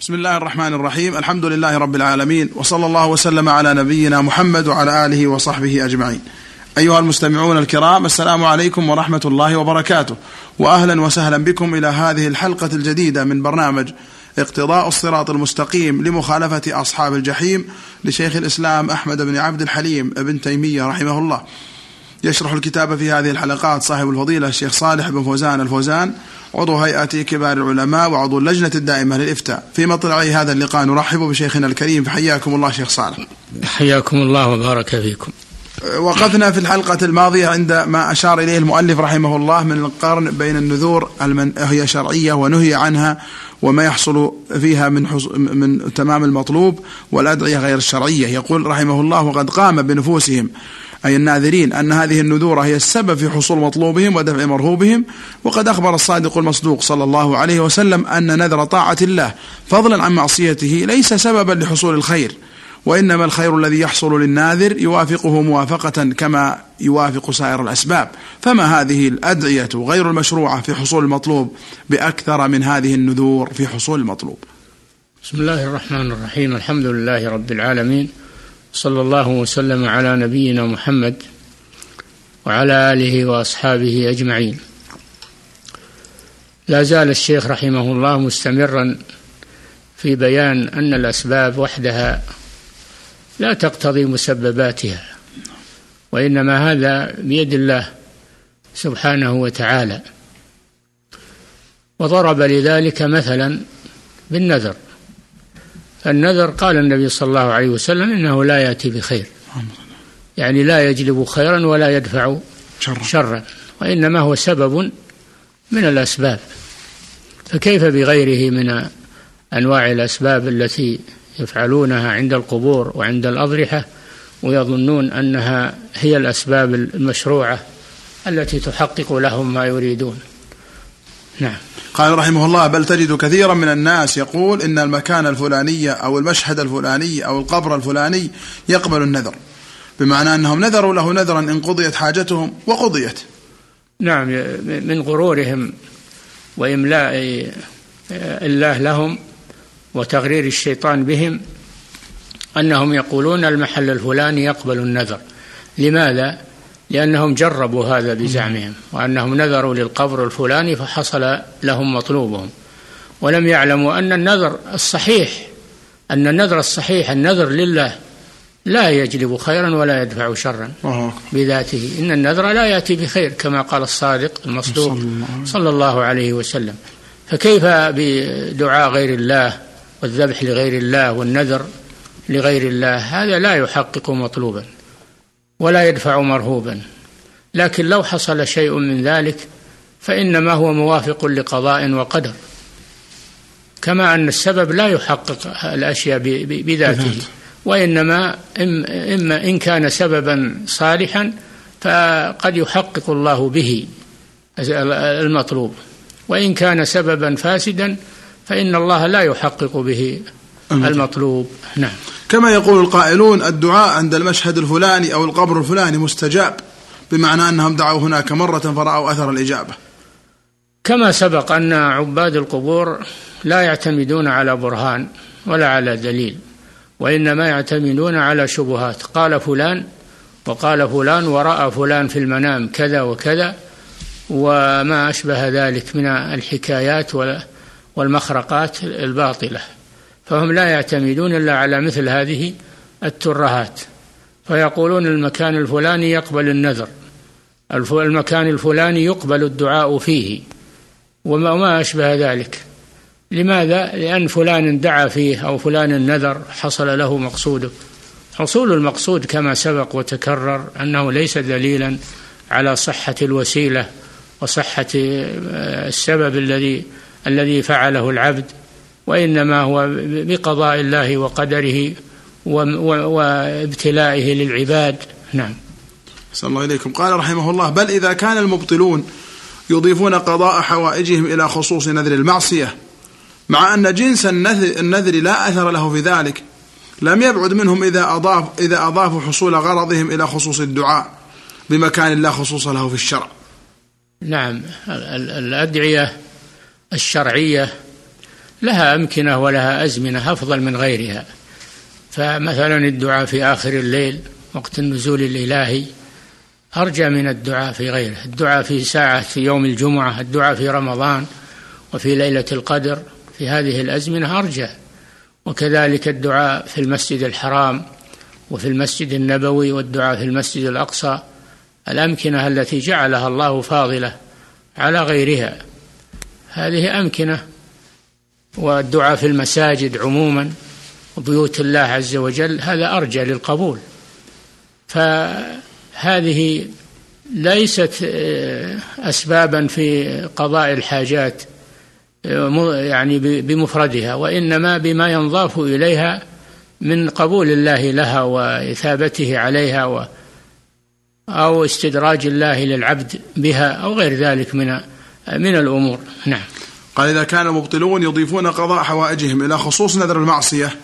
بسم الله الرحمن الرحيم الحمد لله رب العالمين وصلى الله وسلم على نبينا محمد وعلى اله وصحبه اجمعين ايها المستمعون الكرام السلام عليكم ورحمه الله وبركاته واهلا وسهلا بكم إلى هذه الحلقة الجديده من برنامج اقتضاء الصراط المستقيم لمخالفه اصحاب الجحيم لشيخ الاسلام احمد بن عبد الحليم ابن تيميه رحمه الله يشرح الكتاب في هذه الحلقات صاحب الفضيلة الشيخ صالح بن فوزان الفوزان عضو هيئة كبار العلماء وعضو اللجنة الدائمة للإفتاء. في مطلع هذا اللقاء نرحب بشيخنا الكريم فحياكم الله شيخ صالح. حياكم الله وبارك فيكم. وقفنا في الحلقة الماضية عند ما أشار إليه المؤلف رحمه الله من القرن بين النذور المن... هي شرعية ونهي عنها وما يحصل فيها من حص... من تمام المطلوب والأدعية غير الشرعية. يقول رحمه الله وقد قام بنفوسهم أي الناذرين أن هذه النذور هي السبب في حصول مطلوبهم ودفع مرهوبهم وقد أخبر الصادق المصدوق صلى الله عليه وسلم أن نذر طاعة الله فضلا عن معصيته ليس سببا لحصول الخير وإنما الخير الذي يحصل للناذر يوافقه موافقة كما يوافق سائر الأسباب. فما هذه الأدعية غير المشروعة في حصول المطلوب بأكثر من هذه النذور في حصول المطلوب؟ بسم الله الرحمن الرحيم الحمد لله رب العالمين صلى الله وسلم على نبينا محمد وعلى آله وأصحابه أجمعين. لا زال الشيخ رحمه الله مستمرا في بيان أن الأسباب وحدها لا تقتضي مسبباتها وإنما هذا بيد الله سبحانه وتعالى. وضرب لذلك مثلا بالنذر. النذر قال النبي صلى الله عليه وسلم إنه لا يأتي بخير. يعني لا يجلب خيرا ولا يدفع شرا, شرا وإنما هو سبب من الأسباب. فكيف بغيره من أنواع الأسباب التي يفعلونها عند القبور وعند الأضرحة ويظنون أنها هي الأسباب المشروعة التي تحقق لهم ما يريدون؟ نعم. قال رحمه الله بل تجد كثيرا من الناس يقول إن المكان الفلاني أو المشهد الفلاني أو القبر الفلاني يقبل النذر. بمعنى أنهم نذروا له نذرا إن قضيت حاجتهم وقضيت. نعم من غرورهم وإملاء الله لهم وتغرير الشيطان بهم أنهم يقولون المحل الفلاني يقبل النذر. لماذا؟ لأنهم جربوا هذا بزعمهم وأنهم نذروا للقبر الفلاني فحصل لهم مطلوبهم. ولم يعلموا أن النذر الصحيح أن النذر الصحيح النذر لله لا يجلب خيرا ولا يدفع شرا بذاته. إن النذر لا يأتي بخير كما قال الصادق المصدوق صلى الله عليه وسلم. فكيف بدعاء غير الله والذبح لغير الله والنذر لغير الله؟ هذا لا يحقق مطلوبا. ولا يدفع مرهوبا. لكن لو حصل شيء من ذلك فإنما هو موافق لقضاء وقدر. كما أن السبب لا يحقق الأشياء بذاته. وإنما إما إن كان سببا صالحا فقد يحقق الله به المطلوب. وإن كان سببا فاسدا فإن الله لا يحقق به المطلوب. نعم. كما يقول القائلون الدعاء عند المشهد الفلاني أو القبر الفلاني مستجاب بمعنى أنهم دعوا هناك مرة فرأوا أثر الإجابة. كما سبق أن عباد القبور لا يعتمدون على برهان ولا على دليل وإنما يعتمدون على شبهات. قال فلان وقال فلان ورأى فلان في المنام كذا وكذا وما أشبه ذلك من الحكايات والمخرقات الباطلة. فهم لا يعتمدون إلا على مثل هذه الترهات فيقولون المكان الفلاني يقبل النذر المكان الفلاني يقبل الدعاء فيه. وما أشبه ذلك. لماذا؟ لأن فلان دعا فيه أو فلان نذر حصل له مقصوده. حصول المقصود كما سبق وتكرر أنه ليس دليلا على صحة الوسيلة وصحة السبب الذي الذي فعله العبد. وإنما هو بقضاء الله وقدره وابتلائه للعباد. نعم. صلى الله إليكم. قال رحمه الله بل إذا كان المبطلون يضيفون قضاء حوائجهم إلى خصوص نذر المعصية مع أن جنس النذر لا أثر له في ذلك لم يبعد منهم إذا أضاف إذا أضافوا حصول غرضهم إلى خصوص الدعاء بمكان لا خصوص له في الشرع. نعم. الأدعية الشرعية لها أمكنة ولها أزمنة أفضل من غيرها. فمثلا الدعاء في آخر الليل وقت النزول الإلهي أرجى من الدعاء في غيره. الدعاء في ساعة في يوم الجمعة الدعاء في رمضان وفي ليلة القدر في هذه الأزمنة أرجى. وكذلك الدعاء في المسجد الحرام وفي المسجد النبوي والدعاء في المسجد الأقصى. الأمكنة التي جعلها الله فاضلة على غيرها. هذه أمكنة والدعاء في المساجد عموما وبيوت الله عز وجل هذا أرجى للقبول. فهذه ليست آه، أسبابا في قضاء الحاجات آه، يعني بمفردها وإنما بما ينضاف إليها من قبول الله لها وإثابته عليها و أو استدراج الله للعبد بها أو غير ذلك من من الأمور. نعم. قال إذا كان المبطلون يضيفون قضاء حوائجهم إلى خصوص نذر المعصية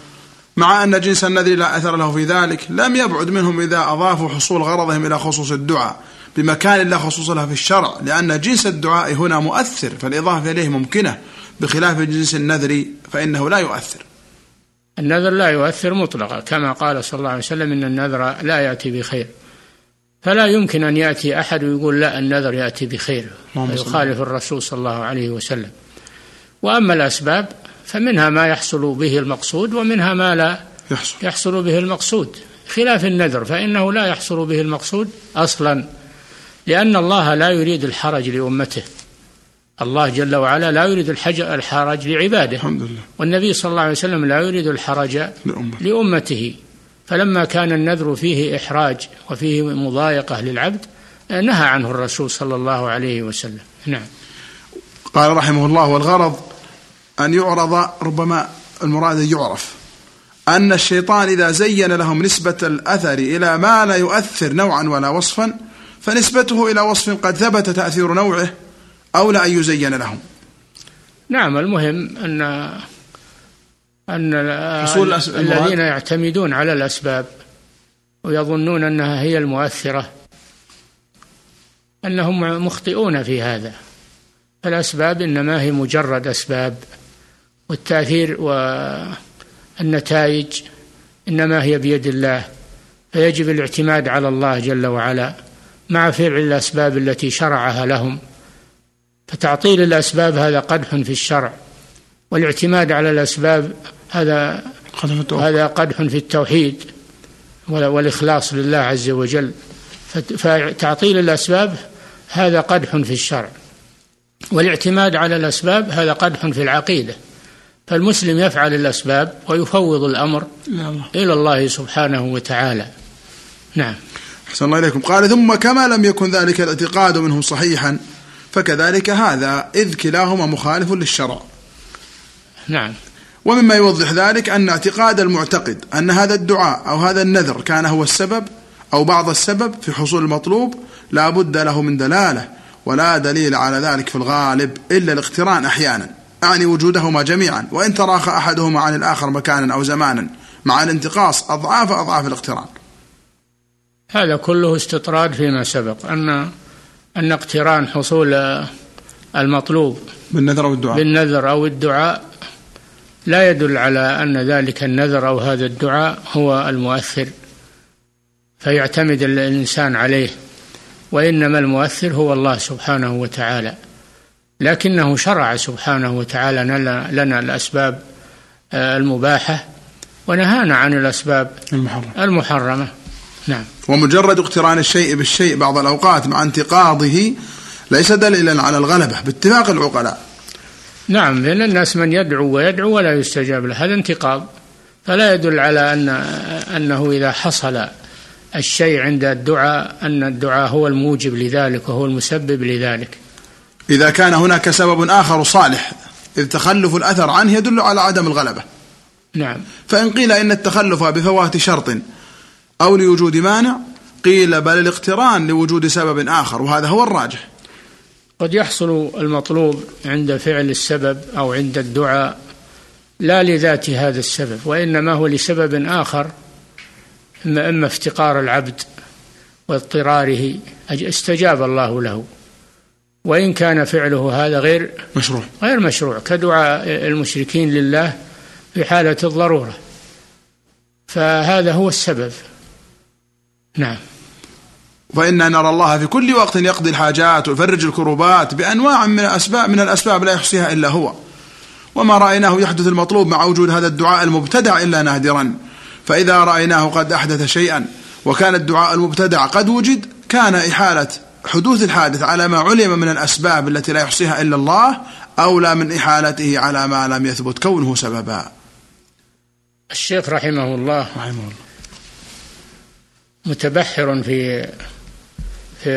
مع أن جنس النذر لا أثر له في ذلك لم يبعد منهم إذا أضافوا حصول غرضهم إلى خصوص الدعاء بمكان لا خصوص له في الشرع لأن جنس الدعاء هنا مؤثر فالإضافة إليه ممكنة بخلاف جنس النذر فإنه لا يؤثر. النذر لا يؤثر مطلقا كما قال صلى الله عليه وسلم إن النذر لا يأتي بخير. فلا يمكن أن يأتي أحد ويقول لا النذر يأتي بخير ويخالف الرسول صلى الله عليه وسلم. وأما الأسباب فمنها ما يحصل به المقصود ومنها ما لا يحصل, يحصل به المقصود. خلاف النذر فإنه لا يحصل به المقصود أصلا لأن الله لا يريد الحرج لأمته. الله جل وعلا لا يريد الحرج لعباده. الحمد لله. والنبي صلى الله عليه وسلم لا يريد الحرج لأمته. فلما كان النذر فيه إحراج وفيه مضايقة للعبد نهى عنه الرسول صلى الله عليه وسلم. نعم. قال رحمه الله والغرض أن يعرض ربما المراد يعرف أن الشيطان إذا زين لهم نسبة الأثر إلى ما لا يؤثر نوعا ولا وصفا فنسبته إلى وصف قد ثبت تأثير نوعه أولى أن يزين لهم. نعم المهم أن أن الذين يعتمدون على الأسباب ويظنون أنها هي المؤثرة أنهم مخطئون في هذا. الأسباب إنما هي مجرد أسباب والتأثير والنتائج إنما هي بيد الله فيجب الاعتماد على الله جل وعلا مع فعل الأسباب التي شرعها لهم فتعطيل الأسباب هذا قدح في الشرع والاعتماد على الأسباب هذا هذا قدح في التوحيد والإخلاص لله عز وجل فتعطيل الأسباب هذا قدح في الشرع. والاعتماد على الأسباب هذا قدح في العقيدة. فالمسلم يفعل الأسباب ويفوض الأمر إلى الله سبحانه وتعالى. نعم. أحسن الله إليكم. قال ثم كما لم يكن ذلك الاعتقاد منهم صحيحا فكذلك هذا إذ كلاهما مخالف للشرع. نعم. ومما يوضح ذلك أن اعتقاد المعتقد أن هذا الدعاء أو هذا النذر كان هو السبب أو بعض السبب في حصول المطلوب لا بد له من دلالة. ولا دليل على ذلك في الغالب إلا الاقتران أحيانا. أعني وجودهما جميعا. وإن تراخى أحدهما عن الآخر مكانا أو زمانا مع الانتقاص أضعاف أضعاف الاقتران. هذا كله استطراد فيما سبق أن أن اقتران حصول المطلوب بالنذر أو الدعاء. بالنذر أو الدعاء لا يدل على أن ذلك النذر أو هذا الدعاء هو المؤثر فيعتمد الإنسان عليه. وإنما المؤثر هو الله سبحانه وتعالى. لكنه شرع سبحانه وتعالى لنا الأسباب آه، المباحة ونهانا عن الأسباب المحرمة, المحرمة. نعم. ومجرد اقتران الشيء بالشيء بعض الأوقات مع انتقاضه ليس دليلا على الغلبة باتفاق العقلاء. نعم لأن الناس من يدعو ويدعو ولا يستجاب له. هذا انتقاض. فلا يدل على أن أنه إذا حصل الشيء عند الدعاء أن الدعاء هو الموجب لذلك وهو المسبب لذلك. إذا كان هناك سبب آخر صالح إذ تخلف الأثر عنه يدل على عدم الغلبة. نعم. فإن قيل إن التخلف بفوات شرط أو لوجود مانع قيل بل الاقتران لوجود سبب آخر وهذا هو الراجح. قد يحصل المطلوب عند فعل السبب أو عند الدعاء لا لذات هذا السبب وإنما هو لسبب آخر إما إما افتقار العبد واضطراره استجاب الله له. وإن كان فعله هذا غير مشروع. غير مشروع كدعاء المشركين لله في حالة الضرورة. فهذا هو السبب. نعم. فإنا نرى الله في كل وقت يقضي الحاجات ويفرج الكروبات بأنواع من الأسباب من الأسباب لا يحصيها إلا هو. وما رأيناه يحدث المطلوب مع وجود هذا الدعاء المبتدع إلا نادرا. فإذا رأيناه قد أحدث شيئا وكان الدعاء المبتدع قد وجد كان إحالة حدوث الحادث على ما علم من الأسباب التي لا يحصيها إلا الله أولى من إحالته على ما لم يثبت كونه سببا. الشيخ رحمه الله رحمه الله. متبحر في في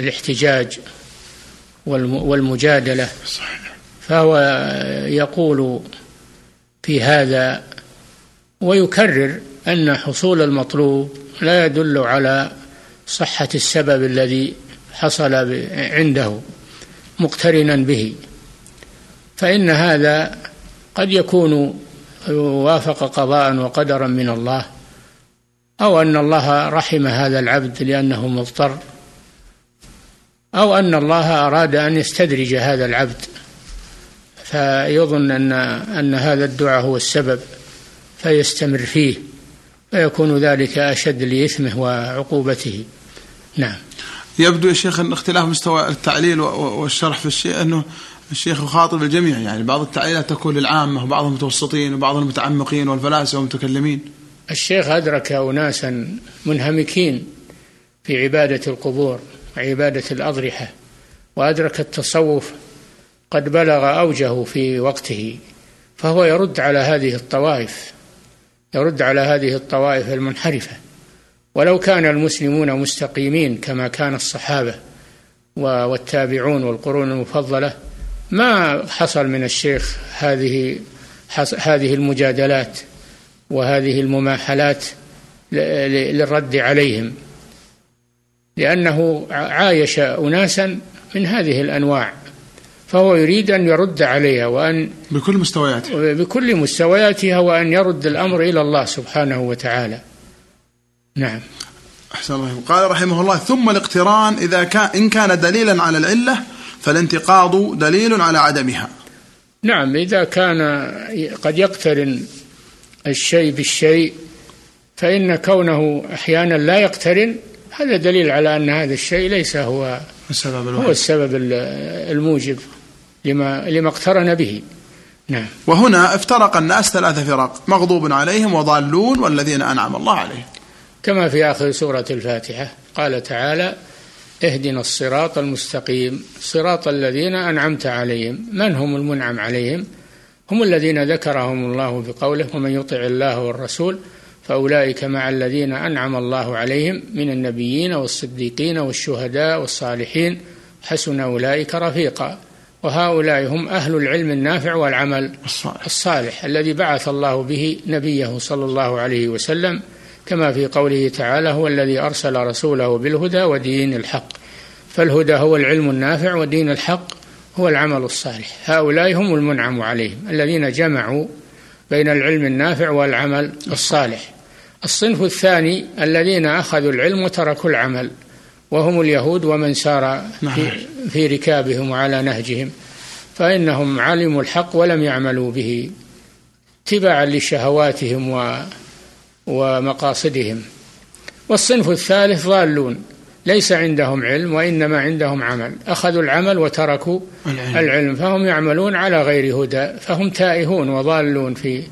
الاحتجاج والمجادلة. صحيح. فهو يقول في هذا ويكرر أن حصول المطلوب لا يدل على صحة السبب الذي حصل عنده مقترنا به. فإن هذا قد يكون وافق قضاء وقدرا من الله أو أن الله رحم هذا العبد لأنه مضطر أو أن الله أراد أن يستدرج هذا العبد. فيظن أن أن هذا الدعاء هو السبب فيستمر فيه. فيكون ذلك أشد لإثمه وعقوبته. نعم. يبدو يا شيخ أن اختلاف مستوى التعليل والشرح في الشيء أنه الشيخ يخاطب الجميع. يعني بعض التعليلات تكون للعامة وبعض المتوسطين وبعض المتعمقين والفلاسفة والمتكلمين. الشيخ أدرك أناسا منهمكين في عبادة القبور وعبادة الأضرحة وأدرك التصوف قد بلغ أوجه في وقته فهو يرد على هذه الطوائف. يرد على هذه الطوائف المنحرفة. ولو كان المسلمون مستقيمين كما كان الصحابة والتابعون والقرون المفضلة ما حصل من الشيخ هذه هذه المجادلات وهذه المماحلات للرد عليهم. لأنه عايش أناسا من هذه الأنواع فهو يريد أن يرد عليها وأن بكل مستوياتها بكل مستوياتها وأن يرد الأمر إلى الله سبحانه وتعالى. نعم. أحسن الله قال رحمه الله ثم الاقتران إذا كان إن كان دليلا على العلة فالانتقاض دليل على عدمها. نعم إذا كان قد يقترن الشيء بالشيء فإن كونه أحيانا لا يقترن هذا دليل على أن هذا الشيء ليس هو السبب هو السبب الموجب. لما لما اقترن به. نعم. وهنا افترق الناس ثلاث فرق مغضوب عليهم وضالون والذين أنعم الله عليهم. كما في آخر سورة الفاتحة قال تعالى اهدنا الصراط المستقيم صراط الذين أنعمت عليهم. من هم المنعم عليهم؟ هم الذين ذكرهم الله بقوله ومن يطع الله والرسول فأولئك مع الذين أنعم الله عليهم من النبيين والصديقين والشهداء والصالحين حسن أولئك رفيقا. وهؤلاء هم أهل العلم النافع والعمل الصالح, الصالح الذي بعث الله به نبيه صلى الله عليه وسلم كما في قوله تعالى هو الذي أرسل رسوله بالهدى ودين الحق. فالهدى هو العلم النافع ودين الحق هو العمل الصالح. هؤلاء هم المنعم عليهم الذين جمعوا بين العلم النافع والعمل الصالح. الصنف الثاني الذين أخذوا العلم وتركوا العمل وهم اليهود ومن سار. في, في ركابهم وعلى نهجهم فإنهم علموا الحق ولم يعملوا به تبعا لشهواتهم و ومقاصدهم. والصنف الثالث ضالون ليس عندهم علم وإنما عندهم عمل أخذوا العمل وتركوا العلم, العلم فهم يعملون على غير هدى فهم تائهون وضالون في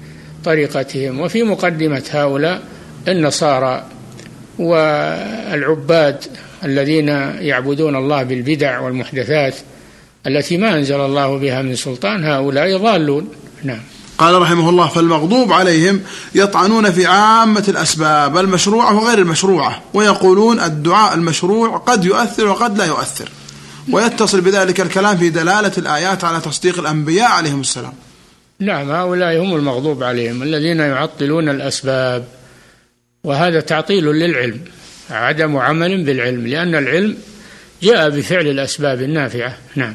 طريقتهم. وفي مقدمة هؤلاء النصارى والعباد الذين يعبدون الله بالبدع والمحدثات التي ما أنزل الله بها من سلطان هؤلاء ضالون. نعم. قال رحمه الله فالمغضوب عليهم يطعنون في عامة الأسباب المشروعة وغير المشروعة ويقولون الدعاء المشروع قد يؤثر وقد لا يؤثر. ويتصل بذلك الكلام في دلالة الآيات على تصديق الأنبياء عليهم السلام. نعم هؤلاء هم المغضوب عليهم الذين يعطلون الأسباب وهذا تعطيل للعلم. عدم عمل بالعلم لأن العلم جاء بفعل الأسباب النافعة. نعم.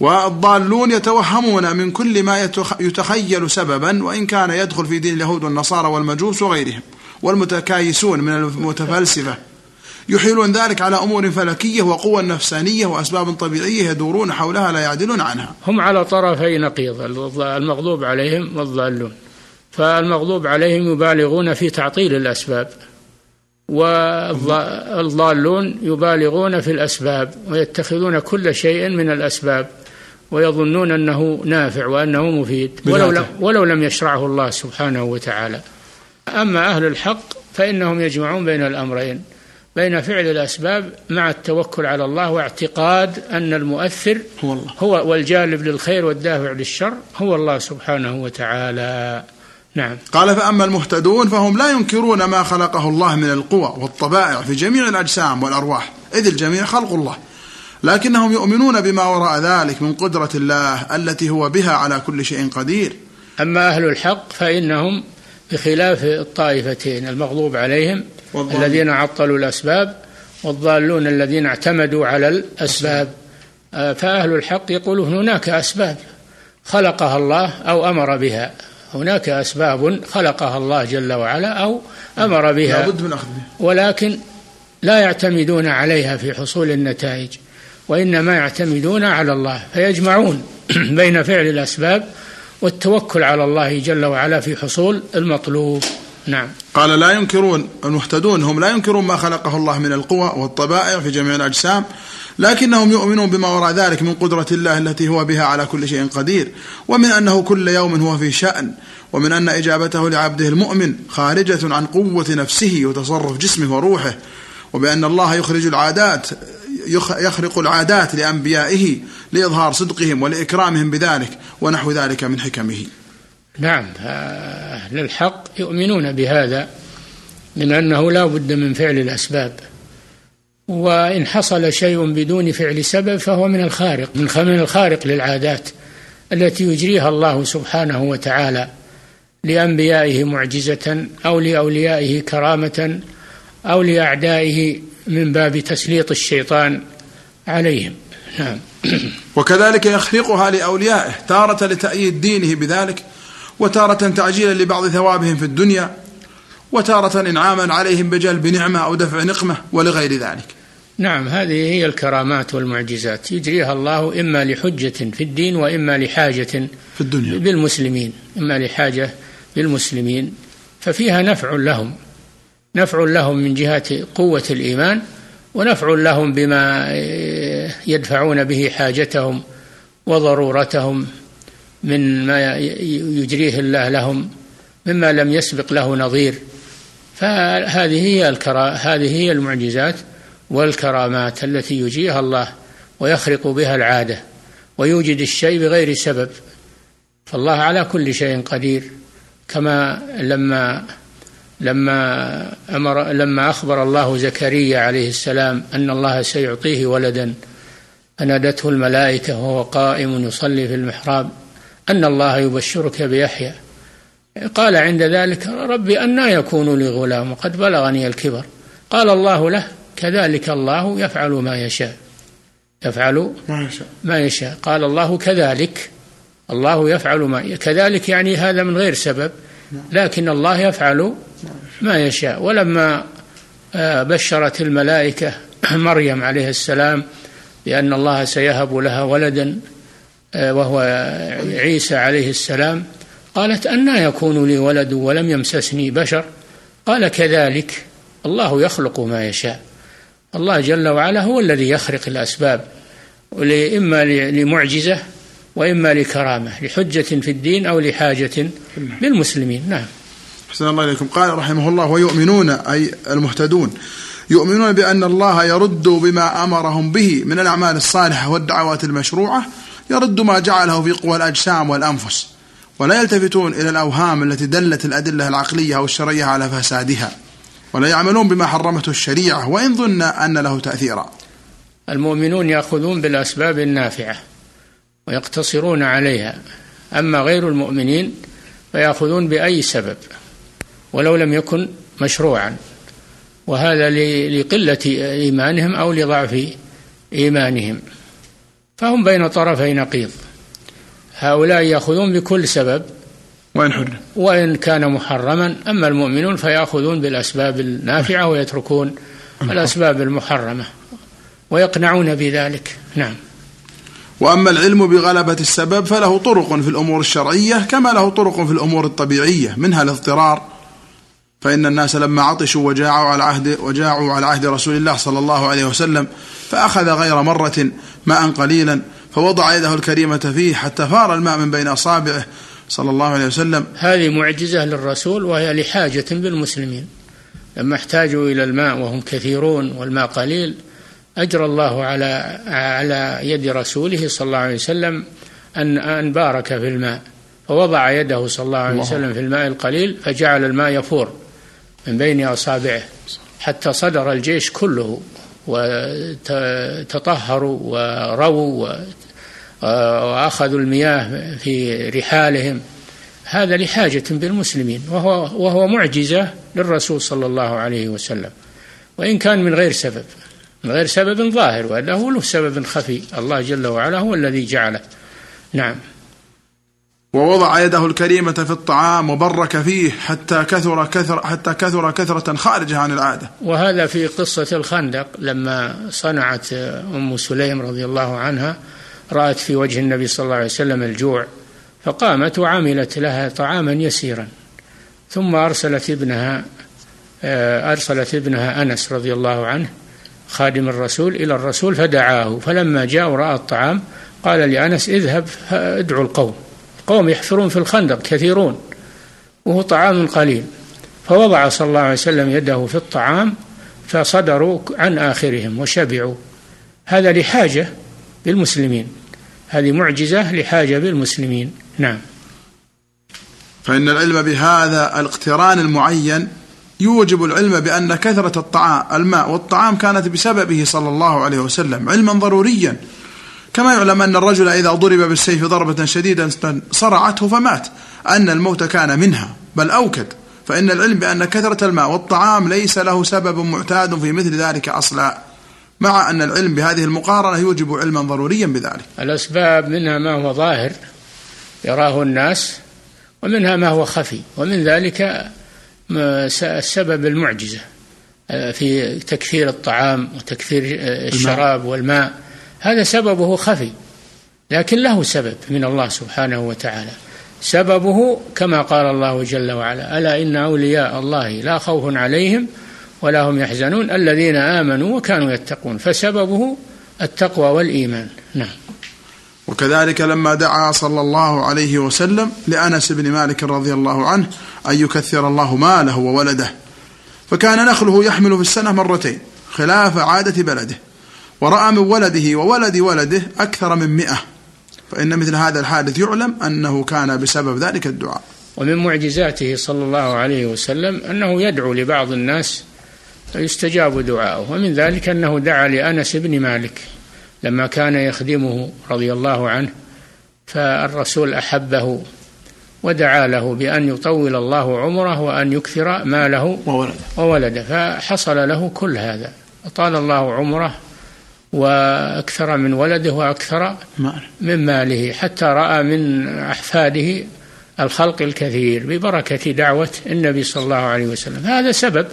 والضالون يتوهمون من كل ما يتخيل سببا وإن كان يدخل في دين اليهود والنصارى والمجوس وغيرهم والمتكايسون من المتفلسفة. يحيلون ذلك على أمور فلكية وقوى نفسانية وأسباب طبيعية يدورون حولها لا يعدلون عنها. هم على طرفي نقيض المغضوب عليهم والضالون. فالمغضوب عليهم يبالغون في تعطيل الأسباب. والضالون يبالغون في الأسباب ويتخذون كل شيء من الأسباب ويظنون أنه نافع وأنه مفيد ولو لم, ولو لم يشرعه الله سبحانه وتعالى. أما أهل الحق فإنهم يجمعون بين الأمرين بين فعل الأسباب مع التوكل على الله واعتقاد أن المؤثر هو الله. هو والجالب للخير والدافع للشر هو الله سبحانه وتعالى. نعم. قال فأما المهتدون فهم لا ينكرون ما خلقه الله من القوى والطبائع في جميع الأجسام والأرواح. إذ الجميع خلق الله. لكنهم يؤمنون بما وراء ذلك من قدرة الله التي هو بها على كل شيء قدير. أما أهل الحق فإنهم بخلاف الطائفتين المغضوب عليهم والضالين. الذين عطلوا الأسباب والضالون الذين اعتمدوا على الأسباب. آه، فأهل الحق يقولون هناك أسباب خلقها الله أو أمر بها. هناك أسباب خلقها الله جل وعلا أو أمر بها. لابد من أخذها ولكن لا يعتمدون عليها في حصول النتائج وإنما يعتمدون على الله فيجمعون بين فعل الأسباب والتوكل على الله جل وعلا في حصول المطلوب. نعم. قال لا ينكرون المهتدون هم لا ينكرون ما خلقه الله من القوى والطبائع في جميع الأجسام لكنهم يؤمنون بما وراء ذلك من قدرة الله التي هو بها على كل شيء قدير ومن أنه كل يوم هو في شأن ومن أن إجابته لعبده المؤمن خارجة عن قوة نفسه وتصرف جسمه وروحه وبأن الله يخرج العادات يخرق العادات لأنبيائه لإظهار صدقهم ولإكرامهم بذلك ونحو ذلك من حكمه. نعم أهل الحق يؤمنون بهذا من أنه لا بد من فعل الأسباب. وإن حصل شيء بدون فعل سبب فهو من الخارق من الخارق للعادات التي يجريها الله سبحانه وتعالى لأنبيائه معجزة أو لأوليائه كرامة أو لأعدائه من باب تسليط الشيطان عليهم. نعم. وكذلك يخلقها لأوليائه تارة لتأييد دينه بذلك وتارة تعجيلا لبعض ثوابهم في الدنيا وتارة إنعاما عليهم بجلب نعمة أو دفع نقمة ولغير ذلك. نعم هذه هي الكرامات والمعجزات. يجريها الله إما لحجة في الدين وإما لحاجة في الدنيا. بالمسلمين إما لحاجة بالمسلمين ففيها نفع لهم نفع لهم من جهة قوة الإيمان ونفع لهم بما يدفعون به حاجتهم وضرورتهم من ما يجريه الله لهم مما لم يسبق له نظير. فهذه هي الكرا هذه هي المعجزات. والكرامات التي يجريها الله ويخرق بها العادة ويوجد الشيء بغير سبب فالله على كل شيء قدير. كما لما لما أمر لما أخبر الله زكريا عليه السلام أن الله سيعطيه ولدا فنادته الملائكة وهو قائم يصلي في المحراب أن الله يبشرك بيحيى. قال عند ذلك ربي أنا يكون لي غلام وقد بلغني الكبر. قال الله له كذلك الله يفعل ما يشاء. يفعل ما يشاء. ما يشاء. قال الله كذلك. الله يفعل ما كذلك يعني هذا من غير سبب. لكن الله يفعل ما يشاء. ولما آه، بشرت الملائكة مريم عليه السلام بأن الله سيهب لها ولدا آه، وهو عيسى عليه السلام قالت أنا يكون لي ولد ولم يمسسني بشر؟ قال كذلك. الله يخلق ما يشاء. الله جل وعلا هو الذي يخرق الأسباب إما لمعجزة وإما لكرامة لحجة في الدين أو لحاجة بالمسلمين نعم. حسن الله إليكم. قال رحمه الله ويؤمنون أي المهتدون يؤمنون بأن الله يرد بما أمرهم به من الأعمال الصالحة والدعوات المشروعة يرد ما جعله في قوى الأجسام والأنفس ولا يلتفتون إلى الأوهام التي دلت الأدلة العقلية أو الشرعية على فسادها. ولا يعملون بما حرمته الشريعة وإن ظن أن له تأثيرا. المؤمنون يأخذون بالأسباب النافعة ويقتصرون عليها أما غير المؤمنين فيأخذون بأي سبب ولو لم يكن مشروعا. وهذا لقلة إيمانهم أو لضعف إيمانهم. فهم بين طرفي نقيض. هؤلاء يأخذون بكل سبب وإن حرم. وإن كان محرما أما المؤمنون فيأخذون بالأسباب النافعة ويتركون الأسباب المحرمة ويقنعون بذلك. نعم. وأما العلم بغلبة السبب فله طرق في الأمور الشرعية كما له طرق في الأمور الطبيعية منها الاضطرار. فإن الناس لما عطشوا وجاعوا على عهد وجاعوا على عهد رسول الله صلى الله عليه وسلم فأخذ غير مرة ماء قليلا فوضع يده الكريمة فيه حتى فار الماء من بين أصابعه صلى الله عليه وسلم. هذه معجزة للرسول وهي لحاجة بالمسلمين لما احتاجوا إلى الماء وهم كثيرون والماء قليل أجرى الله على على يد رسوله صلى الله عليه وسلم أن أن بارك في الماء. فوضع يده صلى الله عليه وسلم في الماء القليل فجعل الماء يفور من بين أصابعه حتى صدر الجيش كله وتطهروا ورووا وأخذوا المياه في رحالهم. هذا لحاجة بالمسلمين وهو وهو معجزة للرسول صلى الله عليه وسلم. وإن كان من غير سبب من غير سبب ظاهر وإلا هو له سبب خفي. الله جل وعلا هو الذي جعله. نعم. ووضع يده الكريمة في الطعام وبرك فيه حتى كثر كثر حتى كثر كثرة خارجة عن العادة. وهذا في قصة الخندق لما صنعت أم سليم رضي الله عنها رأت في وجه النبي صلى الله عليه وسلم الجوع فقامت وعملت لها طعاما يسيرا. ثم أرسلت ابنها آه، أرسلت ابنها أنس رضي الله عنه خادم الرسول إلى الرسول فدعاه. فلما جاء ورأى الطعام قال لأنس اذهب ادعو القوم. قوم يحفرون في الخندق كثيرون وهو طعام قليل. فوضع صلى الله عليه وسلم يده في الطعام فصدروا عن آخرهم وشبعوا. هذا لحاجة بالمسلمين. هذه معجزة لحاجة بالمسلمين. نعم. فإن العلم بهذا الاقتران المعين يوجب العلم بأن كثرة الطعام الماء والطعام كانت بسببه صلى الله عليه وسلم علما ضروريا. كما يعلم أن الرجل إذا ضرب بالسيف ضربة شديدة صرعته فمات أن الموت كان منها بل أوكد. فإن العلم بأن كثرة الماء والطعام ليس له سبب معتاد في مثل ذلك أصلا. مع أن العلم بهذه المقارنة يوجب علما ضروريا بذلك. الأسباب منها ما هو ظاهر يراه الناس ومنها ما هو خفي ومن ذلك السبب المعجزة آه، في تكثير الطعام وتكثير آه، الشراب والماء. هذا سببه خفي لكن له سبب من الله سبحانه وتعالى. سببه كما قال الله جل وعلا ألا إن أولياء الله لا خوف عليهم ولا هم يحزنون الذين آمنوا وكانوا يتقون فسببه التقوى والإيمان. نعم. وكذلك لما دعا صلى الله عليه وسلم لأنس بن مالك رضي الله عنه أن يكثر الله ماله وولده فكان نخله يحمل في السنة مرتين خلاف عادة بلده ورأى من ولده وولد ولده أكثر من مئة فإن مثل هذا الحادث يعلم أنه كان بسبب ذلك الدعاء. ومن معجزاته صلى الله عليه وسلم أنه يدعو لبعض الناس فيستجاب دعاءه ومن ذلك أنه دعا لأنس بن مالك لما كان يخدمه رضي الله عنه فالرسول أحبه ودعا له بأن يطول الله عمره وأن يكثر ماله وولده, وولده. فحصل له كل هذا. أطال الله عمره وأكثر من ولده وأكثر من ماله حتى رأى من أحفاده الخلق الكثير ببركة دعوة النبي صلى الله عليه وسلم. هذا سبب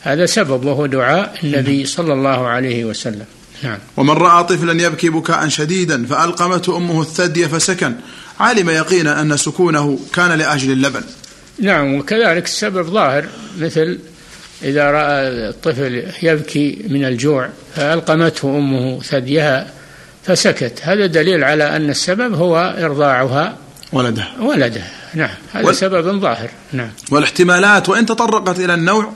هذا سبب وهو دعاء النبي صلى الله عليه وسلم. نعم. ومن رأى طفلا يبكي بكاء شديدا فألقمته أمه الثدي فسكن علم يقينا أن سكونه كان لأجل اللبن. نعم وكذلك السبب ظاهر مثل إذا رأى الطفل يبكي من الجوع فألقمته أمه ثديها فسكت. هذا دليل على أن السبب هو إرضاعها ولدها ولدها نعم هذا وال... سبب ظاهر. نعم. والاحتمالات وإن تطرقت إلى النوع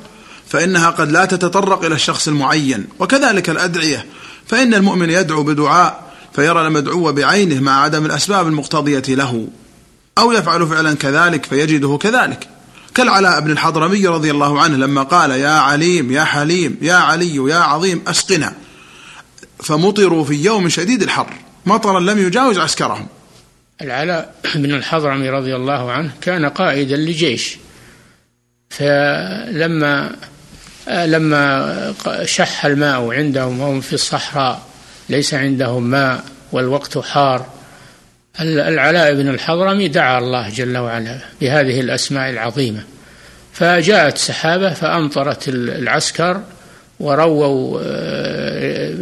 فإنها قد لا تتطرق إلى الشخص المعين. وكذلك الأدعية. فإن المؤمن يدعو بدعاء فيرى المدعو بعينه مع عدم الأسباب المقتضية له. أو يفعل فعلا كذلك فيجده كذلك. كالعلاء بن الحضرمي رضي الله عنه لما قال يا عليم يا حليم يا علي يا عظيم أسقنا. فمطروا في يوم شديد الحر. مطرا لم يجاوز عسكرهم. العلاء بن الحضرمي رضي الله عنه كان قائدا لجيش. فلما لما شح الماء عندهم وهم في الصحراء ليس عندهم ماء والوقت حار. العلاء بن الحضرمي دعا الله جل وعلا بهذه الأسماء العظيمة. فجاءت سحابة فأمطرت العسكر ورووا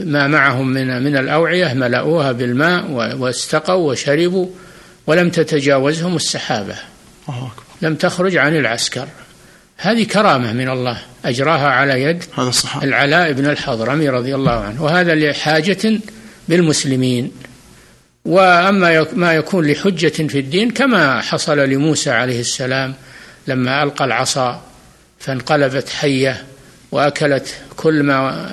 ما معهم من من الأوعية ملأوها بالماء واستقوا وشربوا ولم تتجاوزهم السحابة. لم تخرج عن العسكر. هذه كرامة من الله. أجراها على يد هذا الصحابة العلاء بن الحضرمي رضي الله عنه. وهذا لحاجة بالمسلمين. وأما ما يكون لحجة في الدين كما حصل لموسى عليه السلام لما ألقى العصا فانقلبت حية وأكلت كل ما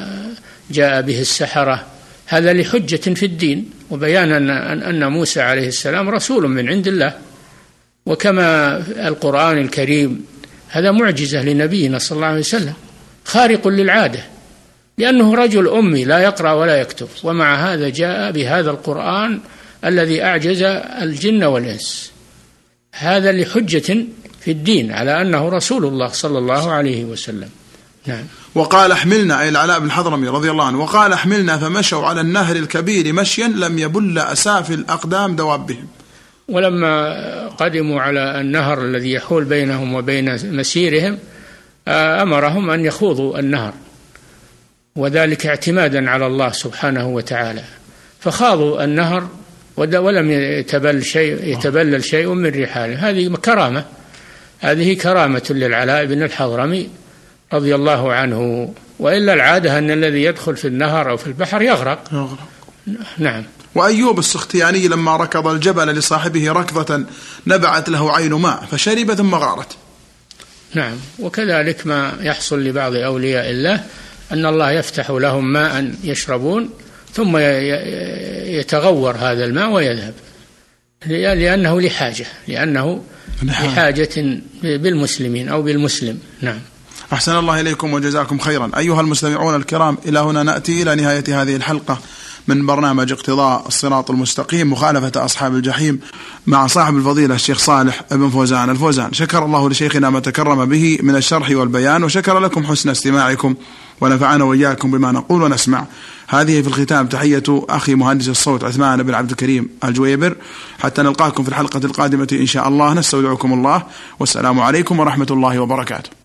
جاء به السحرة. هذا لحجة في الدين وبيان أن أن موسى عليه السلام رسول من عند الله. وكما القرآن الكريم هذا معجزة لنبينا صلى الله عليه وسلم خارق للعادة لأنه رجل أمي لا يقرأ ولا يكتب ومع هذا جاء بهذا القرآن الذي أعجز الجن والإنس. هذا لحجة في الدين على أنه رسول الله صلى الله عليه وسلم. نعم. وقال احملنا أي العلاء بن حضرمي رضي الله عنه وقال احملنا فمشوا على النهر الكبير مشيا لم يبل أسافل أقدام دوابهم ولما قدموا على النهر الذي يحول بينهم وبين مسيرهم أمرهم أن يخوضوا النهر وذلك اعتمادا على الله سبحانه وتعالى. فخاضوا النهر ولم يتبل شيء يتبلل شيء من رحاله. هذه كرامة هذه كرامة للعلاء بن الحضرمي رضي الله عنه. وإلا العادة أن الذي يدخل في النهر أو في البحر يغرق. يغرق. نعم. وأيوب السختياني لما ركض الجبل لصاحبه ركضة نبعت له عين ماء فشرب ثم غارت. نعم وكذلك ما يحصل لبعض أولياء الله أن الله يفتح لهم ماء يشربون ثم يتغور هذا الماء ويذهب. لأنه لحاجة لأنه لحاجة بالمسلمين أو بالمسلم. نعم. أحسن الله إليكم وجزاكم خيرا. أيها المستمعون الكرام إلى هنا نأتي إلى نهاية هذه الحلقة. من برنامج اقتضاء الصراط المستقيم مخالفة أصحاب الجحيم مع صاحب الفضيلة الشيخ صالح بن فوزان الفوزان. شكر الله لشيخنا ما تكرم به من الشرح والبيان وشكر لكم حسن استماعكم ونفعنا وإياكم بما نقول ونسمع. هذه في الختام تحية أخي مهندس الصوت عثمان بن عبد الكريم الجويبر حتى نلقاكم في الحلقة القادمة إن شاء الله. نستودعكم الله والسلام عليكم ورحمة الله وبركاته.